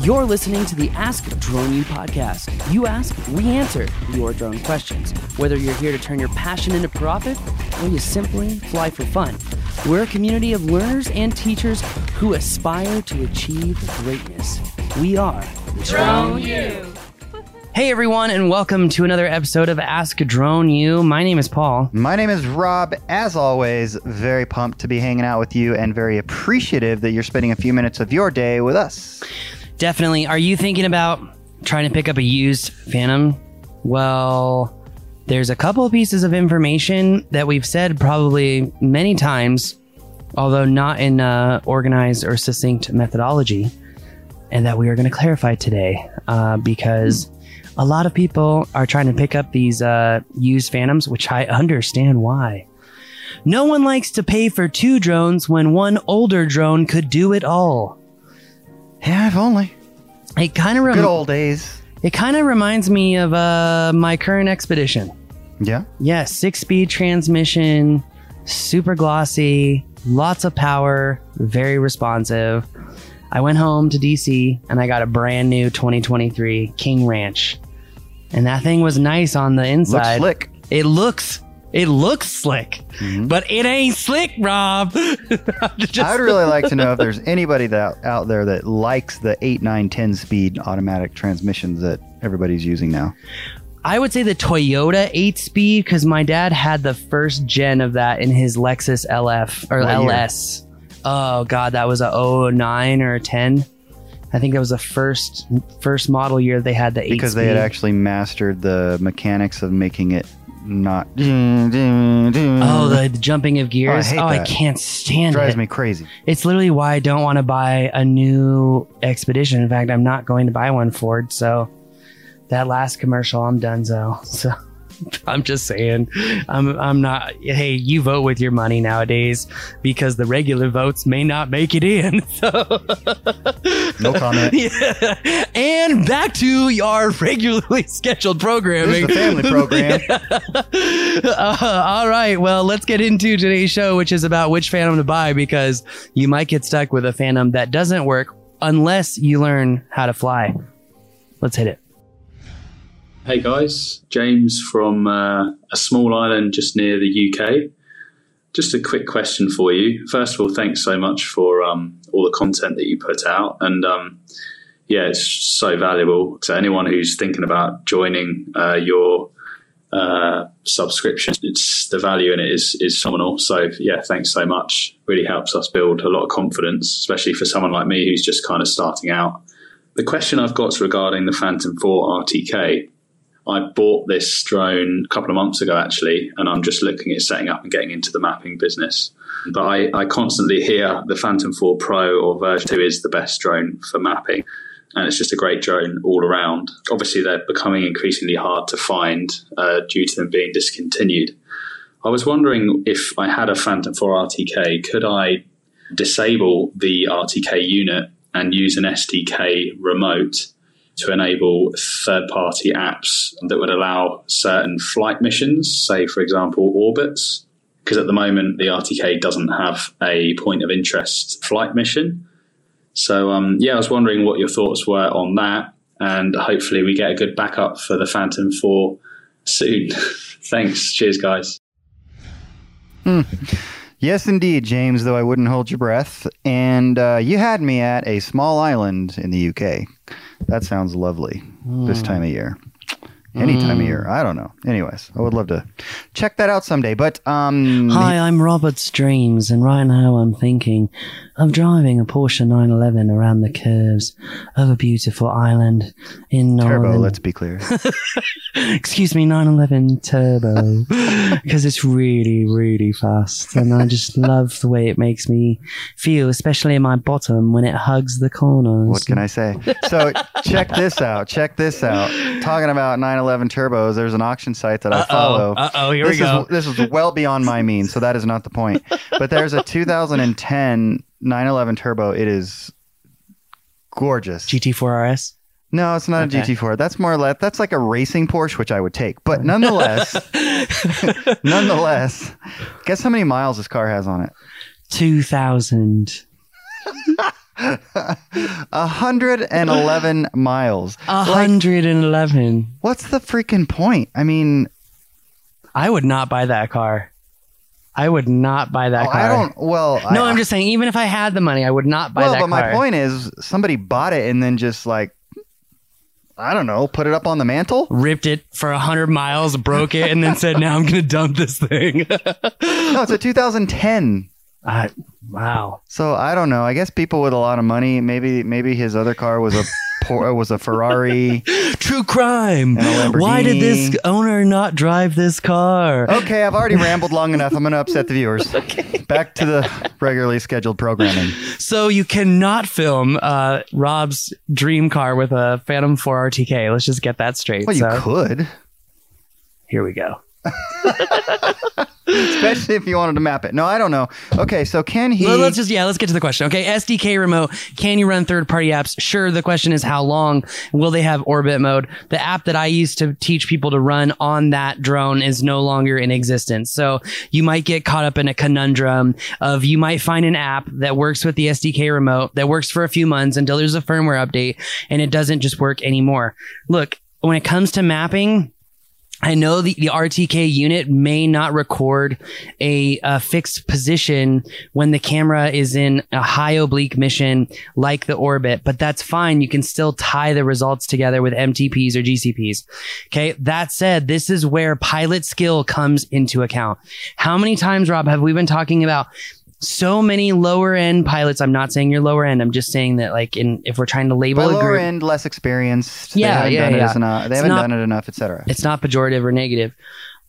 You're listening to the Ask Drone U podcast. You ask, we answer your drone questions. Whether you're here to turn your passion into profit or you simply fly for fun, we're a community of learners and teachers who aspire to achieve greatness. We are Drone U. Hey everyone, and welcome to another episode of Ask Drone U. My name is Paul. My name is Rob. As always, very pumped to be hanging out with you and very appreciative that you're spending a few minutes of your day with us. Definitely. Are you thinking about trying to pick up a used Phantom? Well, there's a couple of pieces of information that we've said probably many times, although not in uh, organized or succinct methodology, and that we are going to clarify today uh, because a lot of people are trying to pick up these uh, used Phantoms, which I understand why. No one likes to pay for two drones when one older drone could do it all. Yeah, if only. It kind of Good old days. it kind of reminds me of uh, my current expedition. Yeah. Yeah, six speed transmission, super glossy, lots of power, very responsive. I went home to DC and I got a brand new 2023 King Ranch. And that thing was nice on the Looks inside. slick. It looks it looks slick, Mhm. but it ain't slick, Rob. Just- I would really like to know if there's anybody that out there that likes the 8, 9, 10 speed automatic transmissions that everybody's using now. I would say the Toyota 8 speed because my dad had the first gen of that in his Lexus LF or What year? LS. Oh god, that was a 09 or a 10. I think that was the first first model year they had the 8 Because speed. they had actually mastered the mechanics of making it not. Oh, the, the jumping of gears. hate Oh, I can't stand it. drives it. me crazy. It's literally why I don't want to buy a new Expedition. In fact, I'm not going to buy one Ford. So that last commercial, I'm done. So I'm just saying, I'm I'm not. Hey, you vote with your money nowadays because the regular votes may not make it in. So No comment. yeah. And back to your regularly scheduled programming. This family program. Uh, all right. Well, let's get into today's show, which is about which Phantom to buy because you might get stuck with a Phantom that doesn't work unless you learn how to fly. Let's hit it. Hey guys, James from uh, a small island just near the UK. Just a quick question for you. First of all, thanks so much for um, all the content that you put out, and um, yeah, it's so valuable to anyone who's thinking about joining uh, your uh, subscription. It's the value in it is is phenomenal. So yeah, thanks so much. Really helps us build a lot of confidence, especially for someone like me who's just kind of starting out. The question I've got is regarding the Phantom 4 RTK. I bought this drone a couple of months ago, actually, and I'm just looking at setting up and getting into the mapping business. But I, I constantly hear the Phantom 4 Pro or version 2 is the best drone for mapping. And it's just a great drone all around. Obviously, they're becoming increasingly hard to find uh, due to them being discontinued. I was wondering if I had a Phantom 4 RTK, could I disable the RTK unit and use an SDK remote to enable third party apps that would allow certain flight missions, say, for example, orbits. Because at the moment, the RTK doesn't have a point of interest flight mission. So, um, yeah, I was wondering what your thoughts were on that. And hopefully, we get a good backup for the Phantom 4 soon. Thanks. Cheers, guys. Yes, indeed, James, though I wouldn't hold your breath. And uh, you had me at a small island in the UK. That sounds lovely this time of year. Any time of year. I don't know. Anyways, I would love to check that out someday. But um, Hi, I'm Robert Streams, and right now I'm thinking of driving a Porsche 911 around the curves of a beautiful island in Northern. Turbo, let's be clear. Excuse me, 911 Turbo, because it's really, really fast, and I just love the way it makes me feel, especially in my bottom when it hugs the corners. What can I say? So check this out. Check this out. Talking about 911 turbos, there's an auction site that I follow. Uh oh, here this we go. Is, this is well beyond my means, so that is not the point. But there's a 2010 911 turbo. It is gorgeous. GT4 RS. no, it's not Okay. a GT4. That's more or less that's like a racing Porsche, which I would take. But nonetheless, nonetheless, guess how many miles this car has on it? 2000. 111 miles. A hundred and eleven. What's the freaking point? I mean, I would not buy that car. I would not buy that oh, car. I don't. Well, No, I, I'm just saying. Even if I had the money, I would not buy well, that but car. my point is, somebody bought it and then just like, I don't know, put it up on the mantle. Ripped it for a hundred miles, broke it, and then said, "Now I'm going to dump this thing." No, it's a 2010. I, wow. So I don't know. I guess people with a lot of money, maybe maybe his other car was a por- was a Ferrari. True crime. Why did this owner not drive this car? Okay, I've already rambled long enough. I'm going to upset the viewers. okay. Back to the regularly scheduled programming. So you cannot film uh, Rob's dream car with a Phantom 4 RTK. Let's just get that straight. Well, you so could, here we go. Especially if you wanted to map it. No, I don't know. Okay, so can he? Well, let's just yeah, let's get to the question. Okay, SDK remote. Can you run third-party apps? Sure. The question is how long will they have orbit mode? The app that I used to teach people to run on that drone is no longer in existence. So you might get caught up in a conundrum of you might find an app that works with the SDK remote that works for a few months until there's a firmware update and it doesn't just work anymore. Look, when it comes to mapping, I know the, the RTK unit may not record a, a fixed position when the camera is in a high oblique mission like the orbit, but that's fine. You can still tie the results together with MTPs or GCPs. Okay. That said, this is where pilot skill comes into account. How many times, Rob, have we been talking about so many lower end pilots? I'm not saying you're lower end. I'm just saying that like in, if we're trying to label By a lower group, end, less experienced. Yeah, they haven't yeah, done It yeah. as enough. They It's haven't not- done it enough, etc. it's not pejorative or negative.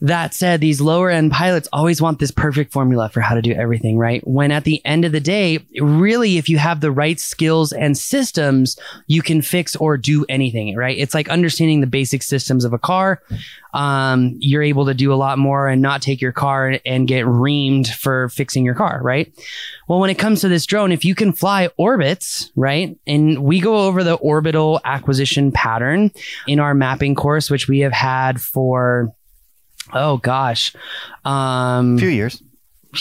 That said, these lower end pilots always want this perfect formula for how to do everything, right? When at the end of the day, really, if you have the right skills and systems, you can fix or do anything, right? It's like understanding the basic systems of a car. Um, you're able to do a lot more and not take your car and get reamed for fixing your car, right? Well, when it comes to this drone, if you can fly orbits, right? And we go over the orbital acquisition pattern in our mapping course, which we have had for, oh gosh, um, A few years.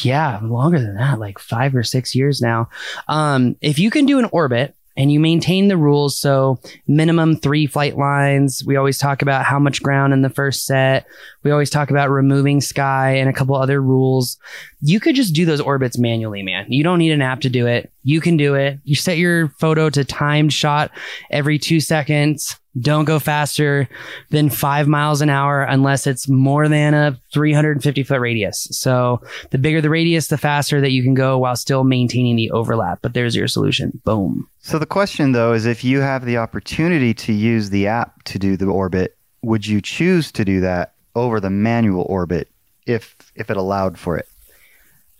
yeah, longer than that, like five or six years now. Um, if you can do an orbit and you maintain the rules, so minimum three flight lines, we always talk about how much ground in the first set. We always talk about removing sky and a couple other rules. You could just do those orbits manually, man. You don't need an app to do it. You can do it. You set your photo to timed shot every two seconds. Don't go faster than five miles an hour unless it's more than a 350 foot radius. So the bigger the radius, the faster that you can go while still maintaining the overlap. But there's your solution. Boom. So the question though is if you have the opportunity to use the app to do the orbit, would you choose to do that over the manual orbit if if it allowed for it?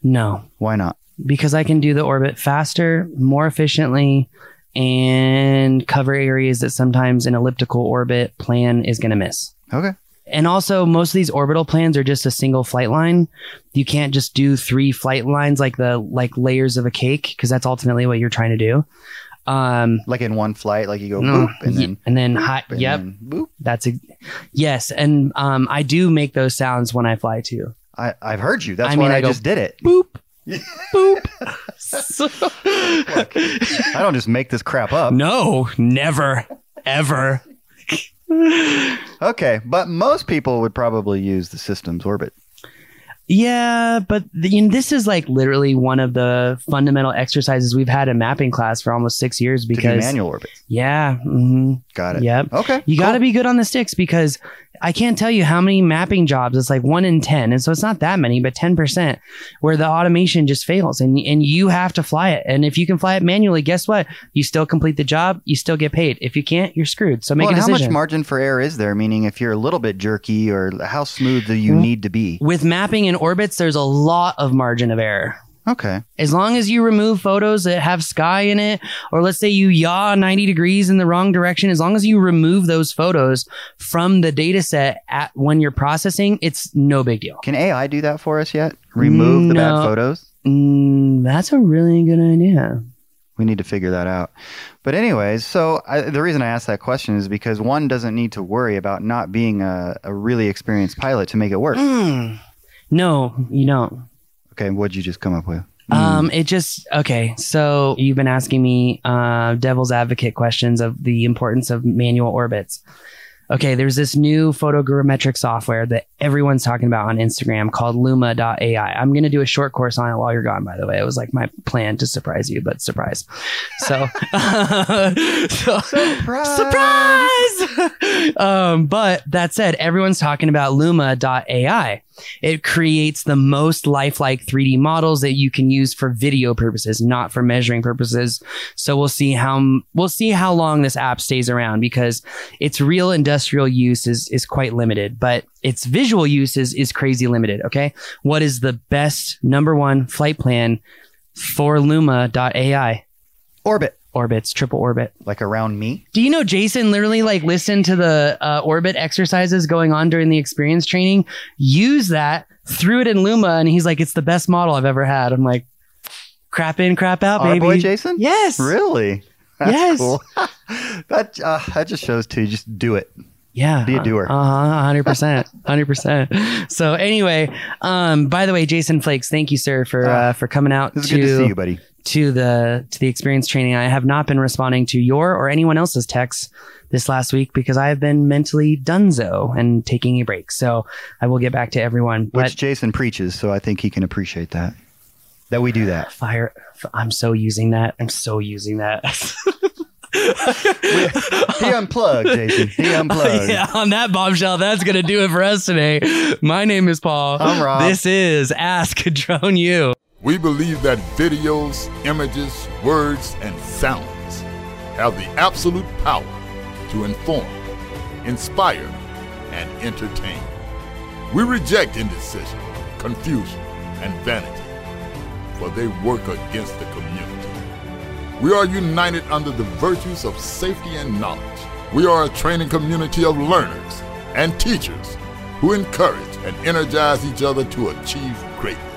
No, Why not? because I can do the orbit faster, more efficiently, and cover areas that sometimes an elliptical orbit plan is going to miss. Okay. And also, most of these orbital plans are just a single flight line. You can't just do three flight lines like the like layers of a cake because that's ultimately what you're trying to do. Um, Like in one flight, like you go no, boop and then and then hi, and yep, then boop. that's a yes. And um, I do make those sounds when I fly too. I, I've heard you. That's I why mean, I, I go- just did it. Boop, boop. So- I don't just make this crap up. no, never, ever. Okay, but most people would probably use the system's orbit. Yeah, but the, you know, this is like literally one of the fundamental exercises we've had in mapping class for almost six years to do because manual orbits. yeah, hmm Got it. yep. Okay. You got to be good on the sticks because I can't tell you how many mapping jobs. It's like one in 10. And so it's not that many, but 10% where the automation just fails and, and you have to fly it. And if you can fly it manually, guess what? You still complete the job. You still get paid. If you can't, you're screwed. So make well, a and how much margin for error is there? Meaning, if you're a little bit jerky, or how smooth do you Mm. need to be? With mapping in orbits, there's a lot of margin of error. Okay. As long as you remove photos that have sky in it, or let's say you yaw 90 degrees in the wrong direction, as long as you remove those photos from the data set at when you're processing, it's no big deal. Can AI do that for us yet? Remove the bad photos? Mm, that's a really good idea. We need to figure that out. But anyways, so I, the reason I asked that question is because one doesn't need to worry about not being a, a really experienced pilot to make it work. Mm. No, you don't. Okay, what'd you just come up with? Um, it just okay. So you've been asking me uh, devil's advocate questions of the importance of manual orbits. Okay, there's this new photogrammetric software that everyone's talking about on Instagram called Luma.ai. I'm going to do a short course on it while you're gone, by the way. It was like my plan to surprise you, but surprise. So, so surprise. um, but that said, everyone's talking about Luma.ai. It creates the most lifelike 3D models that you can use for video purposes, not for measuring purposes. So we'll see how we'll see how long this app stays around because its real industrial use is is quite limited, but its visual use is is crazy limited. Okay, what is the best number one flight plan for Luma.ai? Orbit. Orbits, triple orbit. Like around me? Do you know Jason literally like listened to the uh, orbit exercises going on during the experience training, use that, threw it in Luma, and he's like, "It's the best model I've ever had." I'm like, "Crap in, crap out, Our baby." boy Jason? Yes. Really? That's Yes. cool. that uh, that just shows too. Just do it. Yeah. Be a doer. Uh huh. Hundred percent. Hundred percent. So anyway, um, by the way, Jason Flakes, thank you, sir, for uh, for coming out It's to good to see you, buddy. To the to the experience training. I have not been responding to your or anyone else's texts this last week because I have been mentally dunzo and taking a break. So I will get back to everyone. Which But Jason preaches, so I think he can appreciate that. That we do that. fire, I'm so using that. I'm so using that. He unplugged, Jason. He unplugged. Oh, yeah, on that bombshell, that's gonna do it for us today. My name is Paul. I'm Rob. This is Ask Drone U. We believe that videos, images, words, and sounds have the absolute power to inform, inspire, and entertain. We reject indecision, confusion, and vanity, for they work against the community. We are united under the virtues of safety and knowledge. We are a training community of learners and teachers who encourage and energize each other to achieve greatness.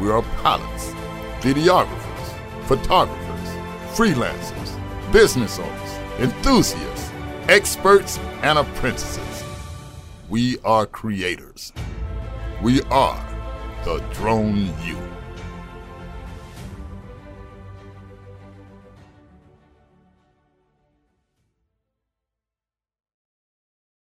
We are pilots, videographers, photographers, freelancers, business owners, enthusiasts, experts, and apprentices. We are creators. We are the Drone U.